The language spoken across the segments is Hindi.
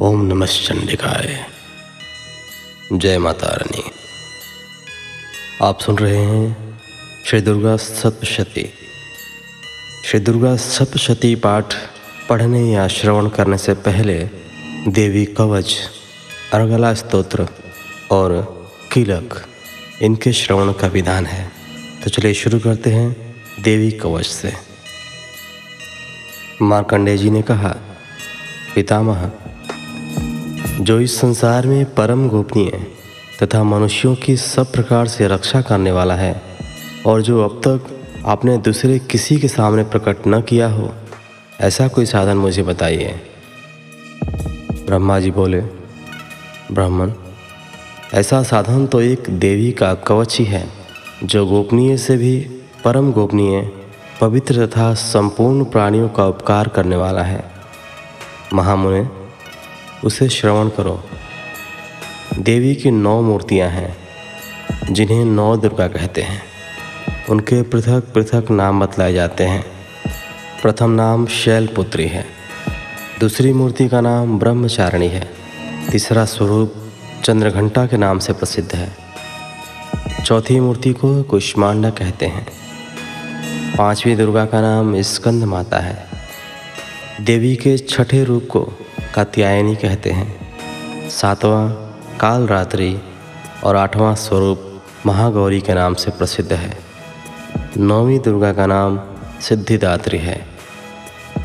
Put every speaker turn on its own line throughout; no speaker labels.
ओम नमः चंडिकाय। जय माता रानी। आप सुन रहे हैं श्री दुर्गा सप्तशती। श्री दुर्गा सप्तशती पाठ पढ़ने या श्रवण करने से पहले देवी कवच अर्गला स्तोत्र और किलक इनके श्रवण का विधान है। तो चलिए शुरू करते हैं देवी कवच से। मार्कंडे जी ने कहा, पितामह जो इस संसार में परम गोपनीय तथा मनुष्यों की सब प्रकार से रक्षा करने वाला है, और जो अब तक आपने दूसरे किसी के सामने प्रकट न किया हो, ऐसा कोई साधन मुझे बताइए। ब्रह्मा जी बोले, ब्राह्मण, ऐसा साधन तो एक देवी का कवच ही है, जो गोपनीय से भी परम गोपनीय, पवित्र तथा संपूर्ण प्राणियों का उपकार करने वाला है। महामुने उसे श्रवण करो। देवी की नौ मूर्तियाँ हैं, जिन्हें नौ दुर्गा कहते हैं। उनके पृथक पृथक नाम बतलाए जाते हैं। प्रथम नाम शैलपुत्री है। दूसरी मूर्ति का नाम ब्रह्मचारिणी है। तीसरा स्वरूप चंद्रघंटा के नाम से प्रसिद्ध है। चौथी मूर्ति को कुष्मांडा कहते हैं। पांचवी दुर्गा का नाम स्कंद माता है। देवी के छठे रूप को कात्यायनी कहते हैं। सातवां काल रात्रि और आठवां स्वरूप महागौरी के नाम से प्रसिद्ध है। नौवीं दुर्गा का नाम सिद्धिदात्री है।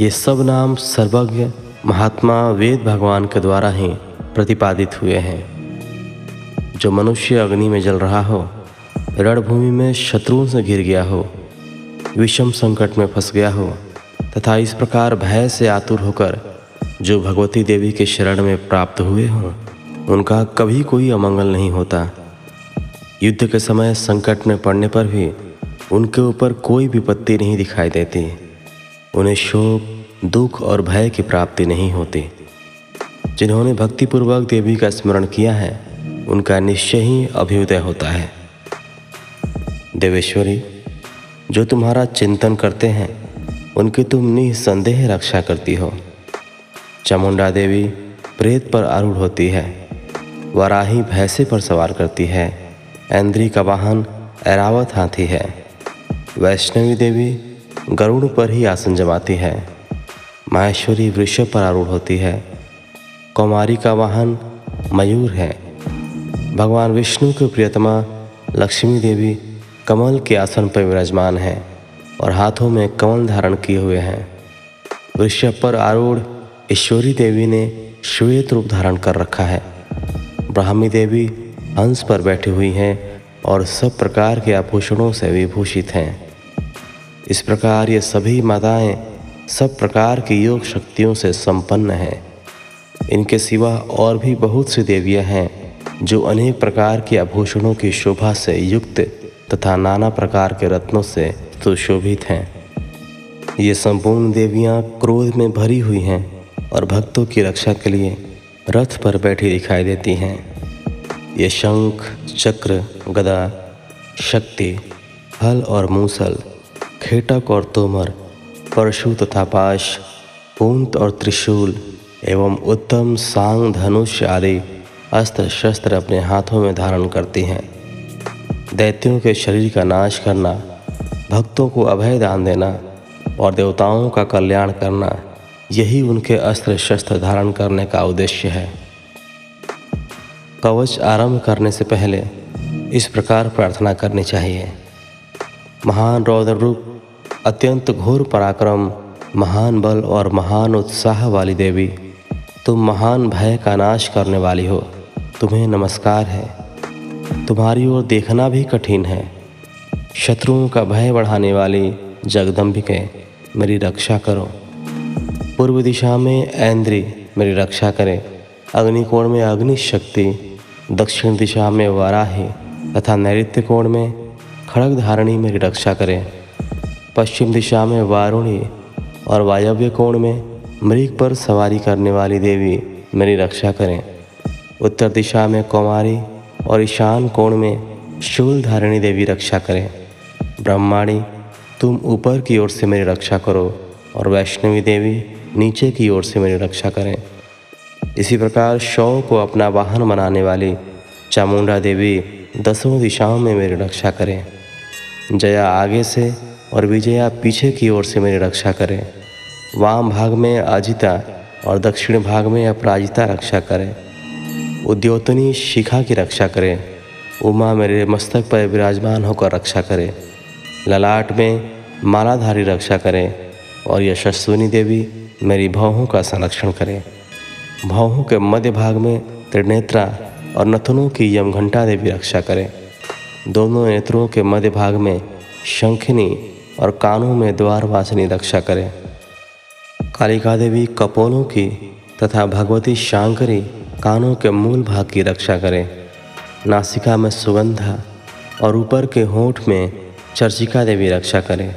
ये सब नाम सर्वज्ञ, महात्मा, वेद भगवान के द्वारा ही प्रतिपादित हुए हैं। जो मनुष्य अग्नि में जल रहा हो, रणभूमि में शत्रुओं से घिर गया हो, विषम संकट में फंस गया हो, तथा इस प्रकार भय से आतुर होकर जो भगवती देवी के शरण में प्राप्त हुए हों, उनका कभी कोई अमंगल नहीं होता। युद्ध के समय संकट में पड़ने पर भी उनके ऊपर कोई विपत्ति नहीं दिखाई देती। उन्हें शोक, दुख और भय की प्राप्ति नहीं होती। जिन्होंने भक्तिपूर्वक देवी का स्मरण किया है, उनका निश्चय ही अभ्युदय होता है। देवेश्वरी, जो तुम्हारा चिंतन करते हैं, उनकी तुम निसंदेह रक्षा करती हो। चामुंडा देवी प्रेत पर आरूढ़ होती है। वराही भैंसे पर सवार करती है। ऐन्द्री का वाहन ऐरावत हाथी है। वैष्णवी देवी गरुड़ पर ही आसन जमाती है। माहेश्वरी वृषभ पर आरूढ़ होती है। कौमारी का वाहन मयूर है। भगवान विष्णु की प्रियतमा लक्ष्मी देवी कमल के आसन पर विराजमान है और हाथों में कमल धारण किए हुए हैं। वृषभ पर आरूढ़ ईश्वरी देवी ने श्वेत रूप धारण कर रखा है। ब्राह्मी देवी हंस पर बैठी हुई हैं और सब प्रकार के आभूषणों से विभूषित हैं। इस प्रकार ये सभी माताएँ सब प्रकार की योग शक्तियों से संपन्न हैं। इनके सिवा और भी बहुत सी देवियाँ हैं जो अनेक प्रकार के आभूषणों की शोभा से युक्त तथा नाना प्रकार के रत्नों से सुशोभित हैं। ये संपूर्ण देवियाँ क्रोध में भरी हुई हैं। और भक्तों की रक्षा के लिए रथ पर बैठी दिखाई देती हैं। ये शंख, चक्र, गदा, शक्ति हल और मूसल, खेटक और तोमर परशु तथा पाश पूंत और त्रिशूल एवं उत्तम सांग, धनुष आदि अस्त्र शस्त्र अपने हाथों में धारण करती हैं। दैत्यों के शरीर का नाश करना, भक्तों को अभय दान देना और देवताओं का कल्याण करना यही उनके अस्त्र शस्त्र धारण करने का उद्देश्य है। कवच आरंभ करने से पहले इस प्रकार प्रार्थना करनी चाहिए। महान रौद्र रूप अत्यंत घोर पराक्रम, महान बल और महान उत्साह वाली देवी, तुम महान भय का नाश करने वाली हो। तुम्हें नमस्कार है। तुम्हारी ओर देखना भी कठिन है। शत्रुओं का भय बढ़ाने वाली जगदम्बिके मेरी रक्षा करो। पूर्व दिशा में ऐन्द्री मेरी रक्षा करें। अग्निकोण में अग्नि शक्ति, दक्षिण दिशा में वाराही तथा नैत्य कोण में खड़ग धारणी मेरी रक्षा करें। पश्चिम दिशा में वारुणी और वायव्य कोण में मृग पर सवारी करने वाली देवी मेरी रक्षा करें। उत्तर दिशा में कौमारी और ईशान कोण में शूल धारिणी देवी रक्षा करें। ब्रह्माणी, तुम ऊपर की ओर से मेरी रक्षा करो और वैष्णवी देवी नीचे की ओर से मेरी रक्षा करें। इसी प्रकार शव को अपना वाहन बनाने वाली चामुंडा देवी दसों दिशाओं में मेरी रक्षा करें। जया आगे से और विजया पीछे की ओर से मेरी रक्षा करें। वाम भाग में अजिता और दक्षिण भाग में अपराजिता रक्षा करें। उद्योतनी शिखा की रक्षा करें। उमा मेरे मस्तक पर विराजमान होकर रक्षा करें। ललाट में मालाधारी रक्षा करें और यशस्विनी देवी मेरी भावों का संरक्षण करें। भावों के मध्य भाग में त्रिनेत्रा और नथनों की यमघंटा देवी रक्षा करें। दोनों नेत्रों के मध्य भाग में शंखिनी और कानों में द्वारवासिनी रक्षा करें। कालिका देवी कपोलों की तथा भगवती शांकरी कानों के मूल भाग की रक्षा करें। नासिका में सुगंधा और ऊपर के होठ में चर्चिका देवी रक्षा करें।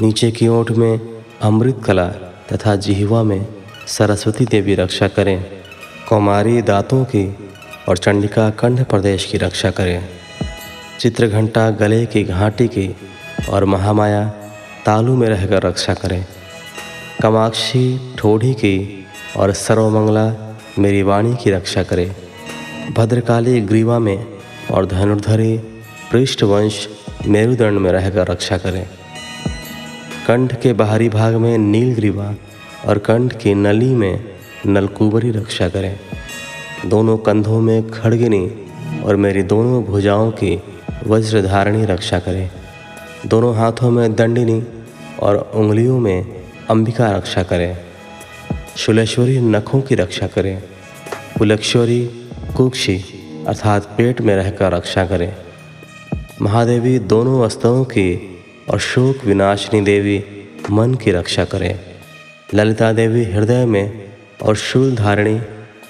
नीचे की ओठ में अमृत कला तथा जिहवा में सरस्वती देवी रक्षा करें, कौमारी दांतों की और चंडिका कंठ प्रदेश की रक्षा करें। चित्रघंटा गले की घाटी की और महामाया तालू में रहकर रक्षा करें। कमाक्षी ठोढ़ी की और सर्वमंगला मेरी वाणी की रक्षा करे। भद्रकाली ग्रीवा में और धनुर्धरी पृष्ठवंश मेरुदंड में रहकर रक्षा करें। कंठ के बाहरी भाग में नीलग्रीवा और कंठ की नली में नलकुबरी रक्षा करें। दोनों कंधों में खड़गिनी और मेरी दोनों भुजाओं की वज्रधारणी रक्षा करें। दोनों हाथों में दंडिनी और उंगलियों में अंबिका रक्षा करें। शुलेश्वरी नखों की रक्षा करें। कुलक्षवरी कुक्षी अर्थात पेट में रहकर रक्षा करें। महादेवी दोनों वस्तुओं की और शोक विनाशिनी देवी मन की रक्षा करें। ललिता देवी हृदय में और शूल धारिणी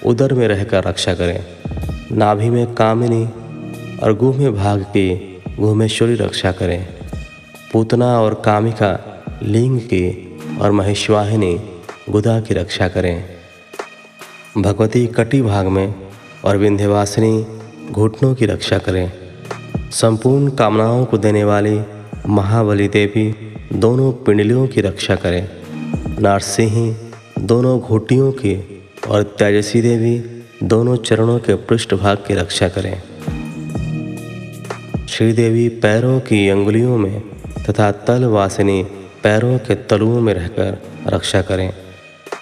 उदर में रहकर रक्षा करें। नाभि में कामिनी और गुह भाग की गुहेश्वरी रक्षा करें। पूतना और कामिका, लिंग की और महेश्वाहिनी गुदा की रक्षा करें। भगवती कटी भाग में और विंध्यवासिनी, घुटनों की रक्षा करें। संपूर्ण कामनाओं को देने वाली महाबली देवी दोनों पिंडलियों की रक्षा करें। नारसिंह दोनों घोटियों की और तेजस्वी देवी दोनों चरणों के पृष्ठभाग की रक्षा करें। श्रीदेवी पैरों की अंगुलियों में तथा तल वासिनी पैरों के तलुओं में रहकर रक्षा करें।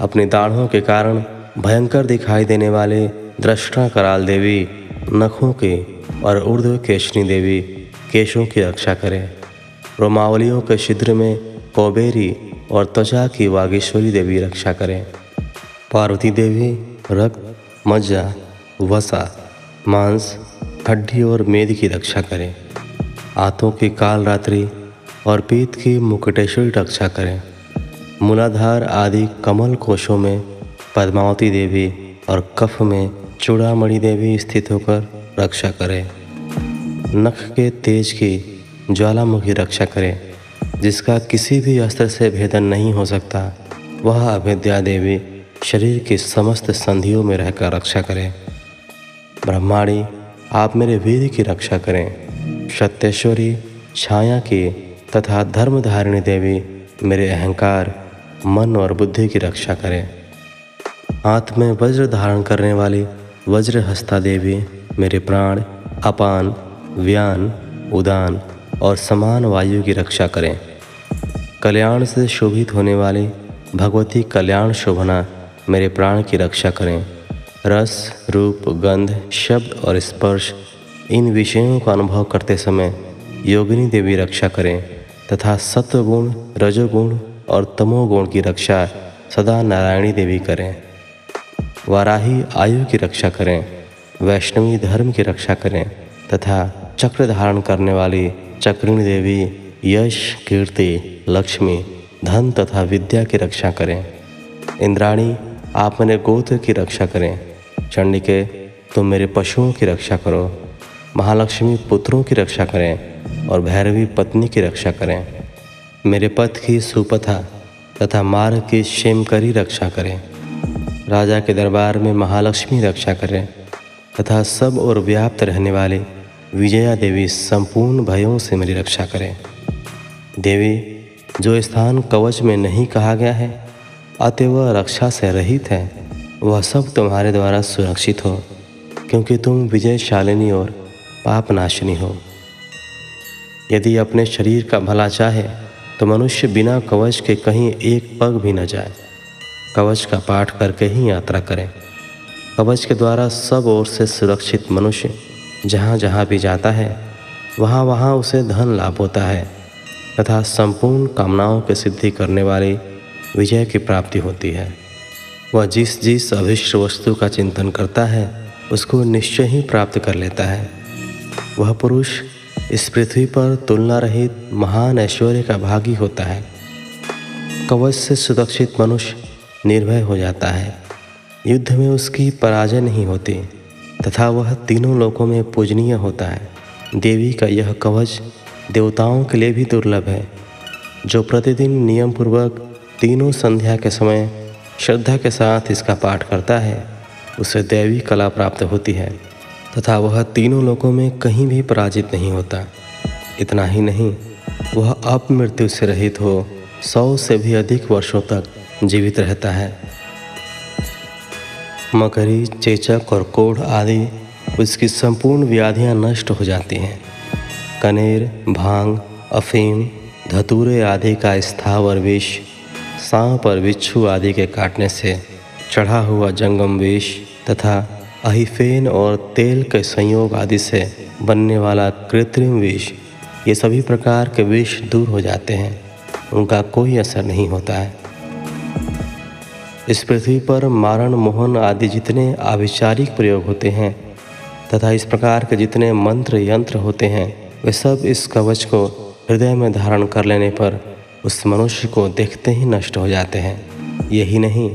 अपनी दाढ़ों के कारण भयंकर दिखाई देने वाले दृष्टा कराल देवी, नखों के और ऊर्ध्व केशनी देवी, केशों की रक्षा करें। रोमावलियों के छिद्र में कौबेरी और त्वचा की वागेश्वरी देवी रक्षा करें। पार्वती देवी, रक्त, मज्जा, वसा, मांस, हड्डी और मेद की रक्षा करें। आंतों की काल रात्रि और पीत की मुकुटेश्वरी रक्षा करें। मूलाधार आदि कमल कोशों में पद्मावती देवी और कफ में चूड़ामणि देवी स्थित होकर रक्षा करें। नख के तेज की ज्वालामुखी रक्षा करें, जिसका किसी भी अस्त्र से भेदन नहीं हो सकता, वह अभिद्या देवी शरीर की समस्त संधियों में रहकर रक्षा करें। ब्रह्माणी, आप मेरे वीर की रक्षा करें। सत्येश्वरी, छाया की तथा धर्मधारिणी देवी मेरे अहंकार, मन और बुद्धि की रक्षा करें। हाथ में वज्र धारण करने वाली वज्र हस्ता देवी मेरे प्राण, अपान, व्यान, उदान और समान वायु की रक्षा करें। कल्याण से शोभित होने वाली भगवती कल्याण शोभना मेरे प्राण की रक्षा करें। रस, रूप, गंध, शब्द और स्पर्श, इन विषयों का अनुभव करते समय योगिनी देवी रक्षा करें तथा सत्वगुण, रजोगुण और तमोगुण की रक्षा सदा नारायणी देवी करें। वाराही आयु की रक्षा करें, वैष्णवी धर्म की रक्षा करें तथा चक्र धारण करने वाली चक्रिणी देवी, यश, कीर्ति, लक्ष्मी, धन तथा विद्या की रक्षा करें। इंद्राणी, आप मेरे गोत्र की रक्षा करें। चंडिके, तुम मेरे पशुओं की रक्षा करो। महालक्ष्मी पुत्रों की रक्षा करें और भैरवी पत्नी की रक्षा करें। मेरे पथ की सुपथा तथा मार्ग की शेमकरी रक्षा करें। राजा के दरबार में महालक्ष्मी रक्षा करें तथा सब और व्याप्त रहने वाले विजया देवी संपूर्ण भयों से मेरी रक्षा करें। देवी, जो स्थान कवच में नहीं कहा गया है, अतः वह रक्षा से रहित है। वह सब तुम्हारे द्वारा सुरक्षित हो, क्योंकि तुम विजयशालिनी और पापनाशिनी हो। यदि अपने शरीर का भला चाहे तो मनुष्य बिना कवच के कहीं एक पग भी न जाए। कवच का पाठ करके ही यात्रा करें। कवच के द्वारा सब ओर से सुरक्षित मनुष्य जहाँ जहाँ भी जाता है, वहाँ वहाँ उसे धन लाभ होता है, तथा संपूर्ण कामनाओं की सिद्धि करने वाली विजय की प्राप्ति होती है। वह जिस जिस अभिष्ट वस्तु का चिंतन करता है, उसको निश्चय ही प्राप्त कर लेता है। वह पुरुष इस पृथ्वी पर तुलना रहित महान ऐश्वर्य का भागी होता है। कवच से सुरक्षित मनुष्य निर्भय हो जाता है। युद्ध में उसकी पराजय नहीं होती। तथा वह तीनों लोकों में पूजनीय होता है। देवी का यह कवच देवताओं के लिए भी दुर्लभ है, जो प्रतिदिन नियम पूर्वक तीनों संध्या के समय श्रद्धा के साथ इसका पाठ करता है, उसे दैवी कला प्राप्त होती है, तथा वह तीनों लोकों में कहीं भी पराजित नहीं होता। इतना ही नहीं, वह अपमृत्यु से रहित हो, सौ से भी अधिक वर्षों तक जीवित रहता है। मकरी चेचक और कोढ़ आदि उसकी संपूर्ण व्याधियाँ नष्ट हो जाती हैं। कनेर, भाँग, अफीम, धतूरे आदि का स्थावर विष, सांप और बिच्छू आदि के काटने से चढ़ा हुआ जंगम विष तथा अहिफेन और तेल के संयोग आदि से बनने वाला कृत्रिम विष, ये सभी प्रकार के विष दूर हो जाते हैं। उनका कोई असर नहीं होता है। इस पृथ्वी पर मारण, मोहन आदि जितने आविचारिक प्रयोग होते हैं, तथा इस प्रकार के जितने मंत्र यंत्र होते हैं, वे सब इस कवच को हृदय में धारण कर लेने पर उस मनुष्य को देखते ही नष्ट हो जाते हैं। यही नहीं,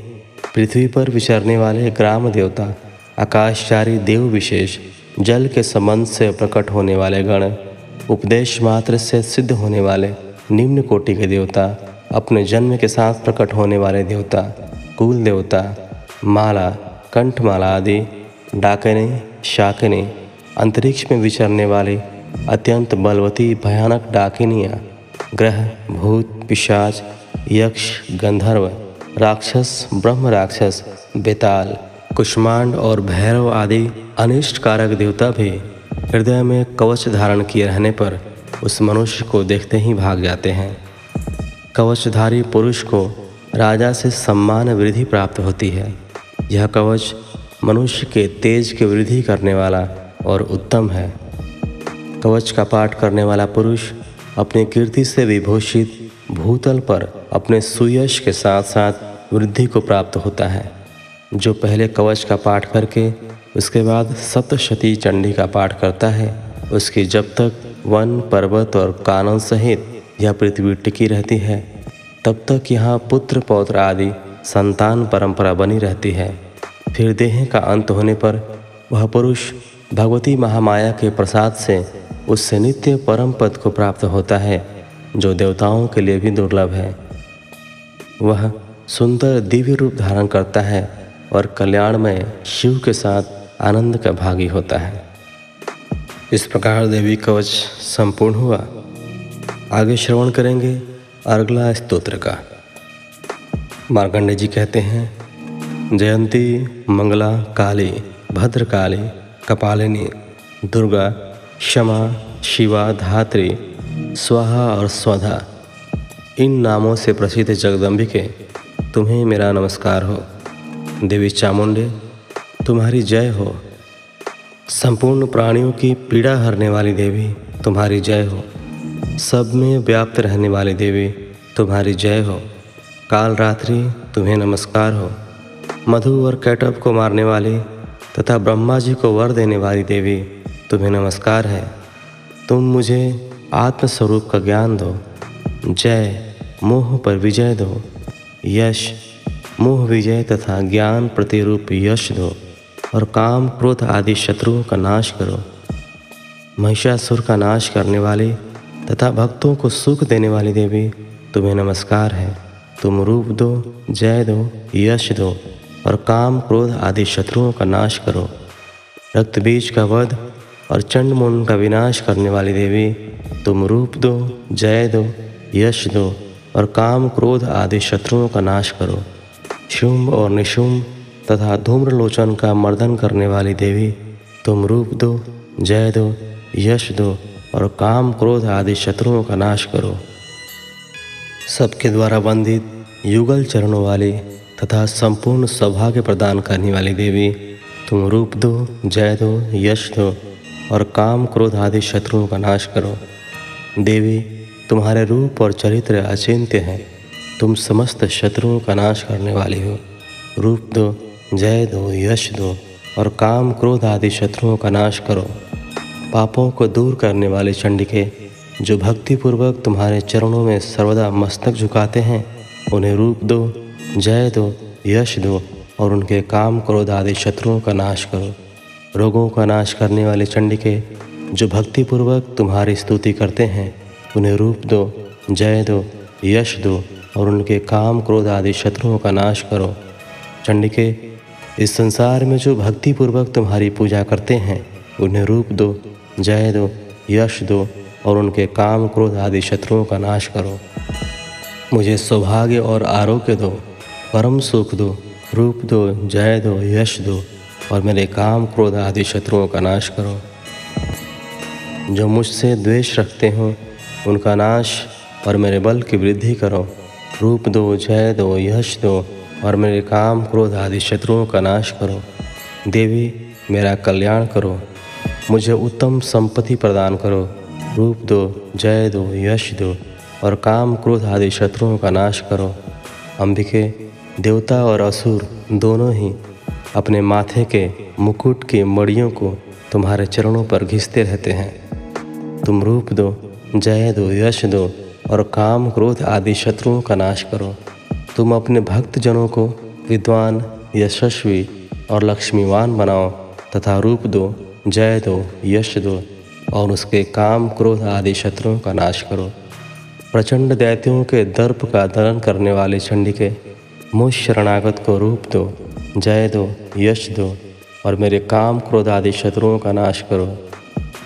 पृथ्वी पर विचरने वाले ग्राम देवता, आकाशचारी देव विशेष, जल के संबंध से प्रकट होने वाले गण, उपदेश मात्र से सिद्ध होने वाले निम्न कोटि के देवता, अपने जन्म के साथ प्रकट होने वाले देवता कुल देवता माला, कंठमाला आदि डाकने, शाकने, अंतरिक्ष में विचरने वाले अत्यंत बलवती, भयानक डाकिनियाँ, ग्रह, भूत, पिशाच, यक्ष, गंधर्व, राक्षस, ब्रह्म राक्षस, बेताल, कुष्मांड और भैरव आदि अनिष्ट कारक देवता भी हृदय में कवच धारण किए रहने पर उस मनुष्य को देखते ही भाग जाते हैं। कवचधारी पुरुष को राजा से सम्मान वृद्धि प्राप्त होती है। यह कवच मनुष्य के तेज की वृद्धि करने वाला और उत्तम है। कवच का पाठ करने वाला पुरुष अपनी कीर्ति से विभूषित भूतल पर अपने सुयश के साथ साथ वृद्धि को प्राप्त होता है। जो पहले कवच का पाठ करके उसके बाद सप्तशती चंडी का पाठ करता है, उसकी जब तक वन, पर्वत और कानन सहित यह पृथ्वी टिकी रहती है तब तक यहाँ पुत्र पौत्र आदि संतान परंपरा बनी रहती है। फिर देह का अंत होने पर वह पुरुष भगवती महामाया के प्रसाद से उससे नित्य परम पद को प्राप्त होता है, जो देवताओं के लिए भी दुर्लभ है। वह सुंदर दिव्य रूप धारण करता है और कल्याणमय शिव के साथ आनंद का भागी होता है। इस प्रकार देवी कवच संपूर्ण हुआ। आगे श्रवण करेंगे। अगला स्तोत्र का। मार्कंडे जी कहते हैं, जयंती, मंगला, काली, भद्रकाली, कपालिनी, दुर्गा, क्षमा, शिवा, धात्री, स्वाहा और स्वधा, इन नामों से प्रसिद्ध जगदम्बिके, तुम्हें मेरा नमस्कार हो। देवी चामुंडे, तुम्हारी जय हो। संपूर्ण प्राणियों की पीड़ा हरने वाली देवी, तुम्हारी जय हो। सब में व्याप्त रहने वाली देवी, तुम्हारी जय हो। काल रात्रि, तुम्हें नमस्कार हो। मधु और कैटअप को मारने वाली तथा ब्रह्मा जी को वर देने वाली देवी, तुम्हें नमस्कार है। तुम मुझे आत्मस्वरूप का ज्ञान दो। जय, मोह पर विजय दो। यश, मोह विजय तथा ज्ञान प्रतिरूप यश दो। और काम, क्रोध आदि शत्रुओं का नाश करो। महिषासुर का नाश करने वाली तथा भक्तों को सुख देने वाली देवी, तुम्हें नमस्कार है। तुम रूप दो, जय दो, यश दो, और काम क्रोध आदि शत्रुओं का नाश करो। रक्त बीज का वध और चंड मुन का विनाश करने वाली देवी, तुम रूप दो, जय दो, यश दो, और काम क्रोध आदि शत्रुओं का नाश करो। शुंभ और निशुंभ तथा धूम्रलोचन का मर्दन करने वाली देवी, तुम रूप दो, जय दो, यश दो और काम क्रोध आदि शत्रुओं का नाश करो। सबके द्वारा वंदित युगल चरणों वाली तथा संपूर्ण सौभाग्य प्रदान करने वाली देवी, तुम रूप दो, जय दो, यश दो और काम क्रोध आदि शत्रुओं का नाश करो। देवी, तुम्हारे रूप और चरित्र अचिंत्य हैं। तुम समस्त शत्रुओं का नाश करने वाली हो। रूप दो, जय दो, यश दो और काम क्रोध आदि शत्रुओं का नाश करो। पापों को दूर करने वाले चंडिके, जो भक्तिपूर्वक तुम्हारे चरणों में सर्वदा मस्तक झुकाते हैं, उन्हें रूप दो, जय दो, यश दो, और उनके काम क्रोध आदि शत्रुओं का नाश करो। रोगों का नाश करने वाले चंडिके, जो भक्तिपूर्वक तुम्हारी स्तुति करते हैं, उन्हें रूप दो, जय दो, यश दो, और उनके काम क्रोध आदि शत्रुओं का नाश करो। चंडिके, इस संसार में जो भक्तिपूर्वक तुम्हारी पूजा करते हैं, उन्हें रूप दो जय दो, यश दो और उनके काम, क्रोध आदि शत्रुओं का नाश करो। मुझे सौभाग्य और आरोग्य दो, परम सुख दो, रूप दो, जय दो, यश दो और मेरे काम, क्रोध आदि शत्रुओं का नाश करो। जो मुझसे द्वेष रखते हो, उनका नाश और मेरे बल की वृद्धि करो। रूप दो, जय दो, यश दो और मेरे काम, क्रोध आदि शत्रुओं का नाश करो। देवी, मेरा कल्याण करो। मुझे उत्तम संपत्ति प्रदान करो, रूप दो, जय दो, यश दो, और काम क्रोध आदि शत्रुओं का नाश करो। अंबिके, देवता और असुर दोनों ही अपने माथे के मुकुट की मड़ियों को तुम्हारे चरणों पर घिसते रहते हैं। तुम रूप दो, जय दो, यश दो, और काम क्रोध आदि शत्रुओं का नाश करो। तुम अपने भक्त जनों को विद्वान, यशस्वी और लक्ष्मीवान बनाओ, तथा रूप दो जय दो, यश दो, और उसके काम, क्रोध आदि शत्रुओं का नाश करो। प्रचंड दैत्यों के दर्प का दलन करने वाले चंडिके, मुझ शरणागत को रूप दो, जय दो, यश दो, और मेरे काम, क्रोध आदि शत्रुओं का नाश करो।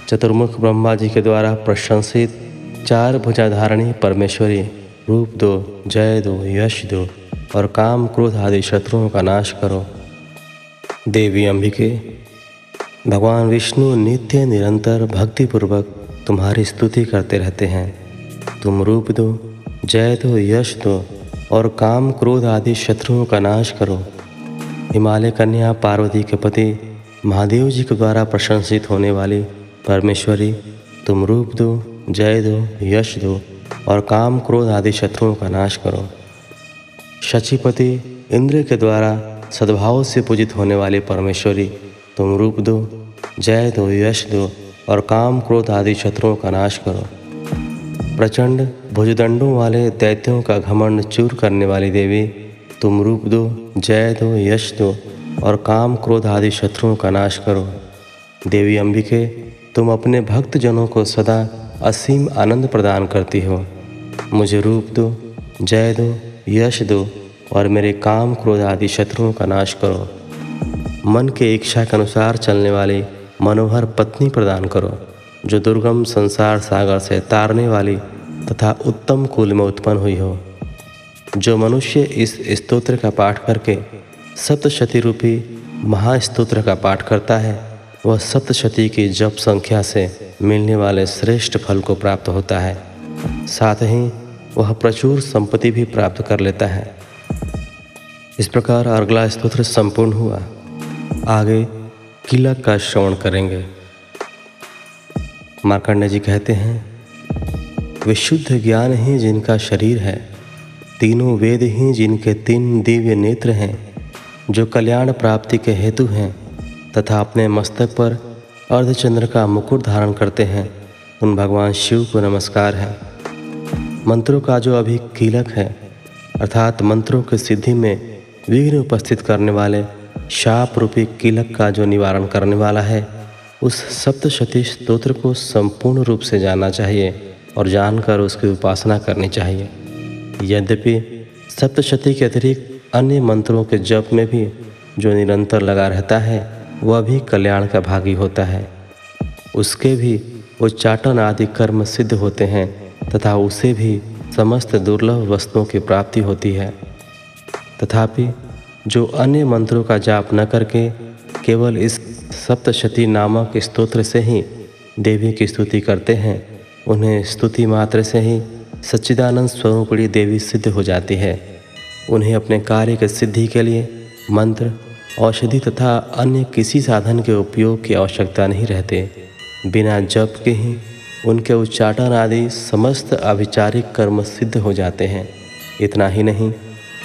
चतुर्मुख ब्रह्मा जी के द्वारा प्रशंसित चार भुजाधारणी परमेश्वरी, रूप दो, जय दो, यश दो, और काम, क्रोध आदि शत्रुओं का नाश करो। देवी अंबिके भगवान विष्णु नित्य, निरंतर, भक्तिपूर्वक तुम्हारी स्तुति करते रहते हैं। तुम रूप दो, जय दो, यश दो और काम, क्रोध आदि शत्रुओं का नाश करो। हिमालय कन्या पार्वती के पति महादेव जी के द्वारा प्रशंसित होने वाली परमेश्वरी, तुम रूप दो, जय दो, यश दो और काम, क्रोध आदि शत्रुओं का नाश करो। शचिपति इंद्र के द्वारा सद्भाव से पूजित होने वाली परमेश्वरी तुम रूप दो, जय दो, यश दो, और काम क्रोध आदि शत्रुओं का नाश करो। प्रचंड भुजदंडों वाले दैत्यों का घमंड चूर करने वाली देवी, तुम रूप दो, जय दो, यश दो, और काम क्रोध आदि शत्रुओं का नाश करो। देवी अंबिके, तुम अपने भक्त जनों को सदा असीम आनंद प्रदान करती हो। मुझे रूप दो, जय दो, यश दो, और मेरे काम क्रोध आदि शत्रुओं का नाश करो। मन के इच्छा के अनुसार चलने वाली मनोहर पत्नी प्रदान करो, जो दुर्गम संसार सागर से तारने वाली तथा उत्तम कुल में उत्पन्न हुई हो। जो मनुष्य इस स्तोत्र का पाठ करके सप्तशती रूपी महास्तोत्र का पाठ करता है, वह सप्तशती की जप संख्या से मिलने वाले श्रेष्ठ फल को प्राप्त होता है। साथ ही वह प्रचुर संपत्ति भी प्राप्त कर लेता है। इस प्रकार अगला स्तोत्र संपूर्ण हुआ। आगे किलक का श्रवण करेंगे। मार्कंडे जी कहते हैं, विशुद्ध ज्ञान ही जिनका शरीर है, तीनों वेद ही जिनके तीन दिव्य नेत्र हैं, जो कल्याण प्राप्ति के हेतु हैं, तथा अपने मस्तक पर अर्धचंद्र का मुकुट धारण करते हैं। उन भगवान शिव को नमस्कार है। मंत्रों का जो अभी कीलक है, अर्थात मंत्रों की सिद्धि में विघ्न उपस्थित करने वाले शाप रूपी किलक का जो निवारण करने वाला है, उस सप्तशती स्तोत्र को संपूर्ण रूप से जानना चाहिए और जानकर उसकी उपासना करनी चाहिए। यद्यपि सप्तशती के अतिरिक्त अन्य मंत्रों के जप में भी जो निरंतर लगा रहता है, वह भी कल्याण का भागी होता है। उसके भी उच्चाटन आदि कर्म सिद्ध होते हैं तथा उसे भी समस्त दुर्लभ वस्तुओं की प्राप्ति होती है। तथापि जो अन्य मंत्रों का जाप न करके केवल इस सप्तशती नामक स्तोत्र से ही देवी की स्तुति करते हैं, उन्हें स्तुति मात्र से ही सच्चिदानंद स्वरूपड़ी देवी सिद्ध हो जाती है। उन्हें अपने कार्य की सिद्धि के लिए मंत्र, औषधि तथा अन्य किसी साधन के उपयोग की आवश्यकता नहीं रहते। बिना जप के ही उनके उच्चाटन आदि समस्त अभिचारिक कर्म सिद्ध हो जाते हैं। इतना ही नहीं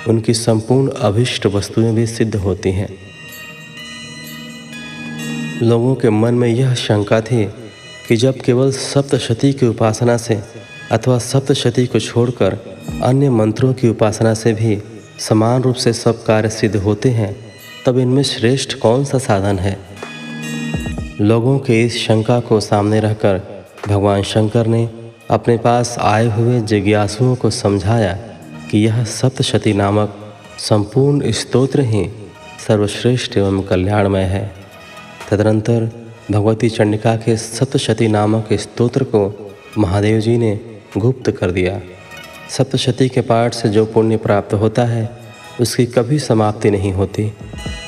उनकी संपूर्ण अभिष्ट वस्तुएँ भी सिद्ध होती हैं। लोगों के मन में यह शंका थी कि जब केवल सप्तशती की उपासना से अथवा सप्तशती को छोड़कर अन्य मंत्रों की उपासना से भी समान रूप से सब कार्य सिद्ध होते हैं, तब इनमें श्रेष्ठ कौन सा साधन है? लोगों के इस शंका को सामने रखकर भगवान शंकर ने अपने पास आए हुए जिज्ञासुओं को समझाया कि यह सप्तशती नामक संपूर्ण स्तोत्र ही सर्वश्रेष्ठ एवं कल्याणमय है। तदनंतर भगवती चंडिका के सप्तशती नामक स्तोत्र को महादेव जी ने गुप्त कर दिया। सप्तशती के पाठ से जो पुण्य प्राप्त होता है, उसकी कभी समाप्ति नहीं होती,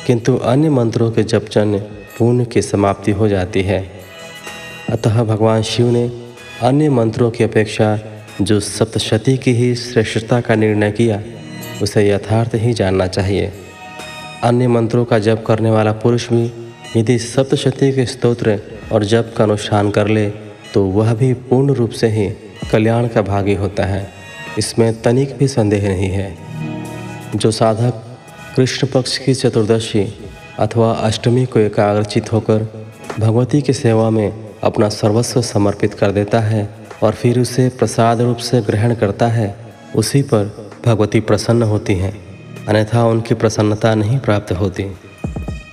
किंतु अन्य मंत्रों के जपचन पुण्य की समाप्ति हो जाती है। अतः भगवान शिव ने अन्य मंत्रों की अपेक्षा जो सप्तशती की ही श्रेष्ठता का निर्णय किया, उसे यथार्थ ही जानना चाहिए। अन्य मंत्रों का जप करने वाला पुरुष भी यदि सप्तशती के स्तोत्र और जप का अनुष्ठान कर ले तो वह भी पूर्ण रूप से ही कल्याण का भागी होता है। इसमें तनिक भी संदेह नहीं है। जो साधक कृष्ण पक्ष की चतुर्दशी अथवा अष्टमी को एकाग्रचित होकर भगवती की सेवा में अपना सर्वस्व समर्पित कर देता है और फिर उसे प्रसाद रूप से ग्रहण करता है, उसी पर भगवती प्रसन्न होती हैं, अन्यथा उनकी प्रसन्नता नहीं प्राप्त होती।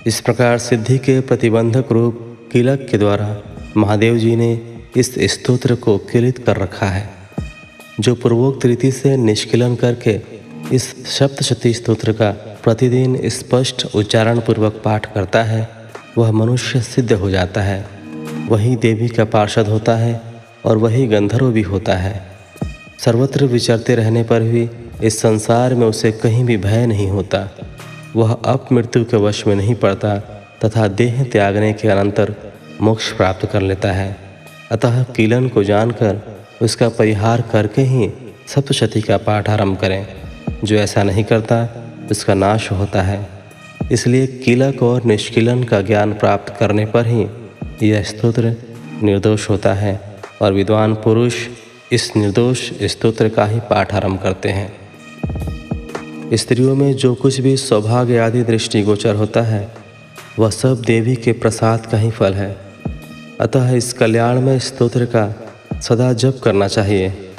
इस प्रकार सिद्धि के प्रतिबंधक रूप किलक के द्वारा महादेव जी ने इस स्तोत्र को किलित कर रखा है, जो पूर्वोक्त रीति से निष्किलन करके इस सप्तशती स्तोत्र का प्रतिदिन स्पष्ट उच्चारण पूर्वक पाठ करता है, वह मनुष्य सिद्ध हो जाता है। वही देवी का पार्षद होता है और वही गंधर्व भी होता है। सर्वत्र विचरते रहने पर भी इस संसार में उसे कहीं भी भय नहीं होता। वह अप मृत्यु के वश में नहीं पड़ता तथा देह त्यागने के अनंतर मोक्ष प्राप्त कर लेता है। अतः कीलन को जानकर उसका परिहार करके ही सप्तशती का पाठ आरंभ करें। जो ऐसा नहीं करता, उसका नाश होता है। इसलिए कीलक और निष्किलन का ज्ञान प्राप्त करने पर ही यह स्तोत्र निर्दोष होता है। और विद्वान पुरुष इस निर्दोष स्तोत्र का ही पाठ आरंभ करते हैं। स्त्रियों में जो कुछ भी सौभाग्य आदि दृष्टिगोचर होता है, वह सब देवी के प्रसाद का ही फल है। अतः इस कल्याण में स्तोत्र का सदा जप करना चाहिए।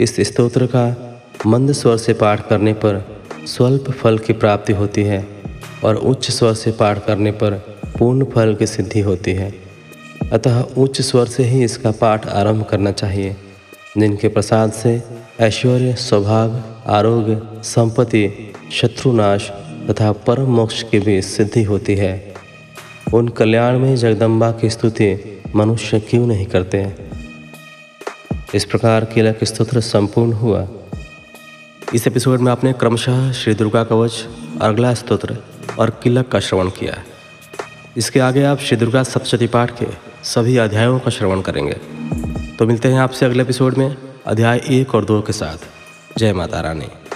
इस स्तोत्र का मंद स्वर से पाठ करने पर स्वल्प फल की प्राप्ति होती है और उच्च स्वर से पाठ करने पर पूर्ण फल की सिद्धि होती है। अतः उच्च स्वर से ही इसका पाठ आरंभ करना चाहिए, जिनके प्रसाद से ऐश्वर्य सौभाग्य आरोग्य, संपत्ति, शत्रुनाश तथा परम मोक्ष की भी सिद्धि होती है। उन कल्याण में जगदम्बा की स्तुति मनुष्य क्यों नहीं करते? इस प्रकार किलक स्तोत्र संपूर्ण हुआ। इस एपिसोड में आपने क्रमशः श्री दुर्गा कवच, अगला स्तोत्र और किलक का श्रवण किया। इसके आगे आप श्री दुर्गा सप्तशती पाठ के सभी अध्यायों का श्रवण करेंगे। तो मिलते हैं आपसे अगले एपिसोड में, अध्याय एक और दो के साथ। जय माता रानी।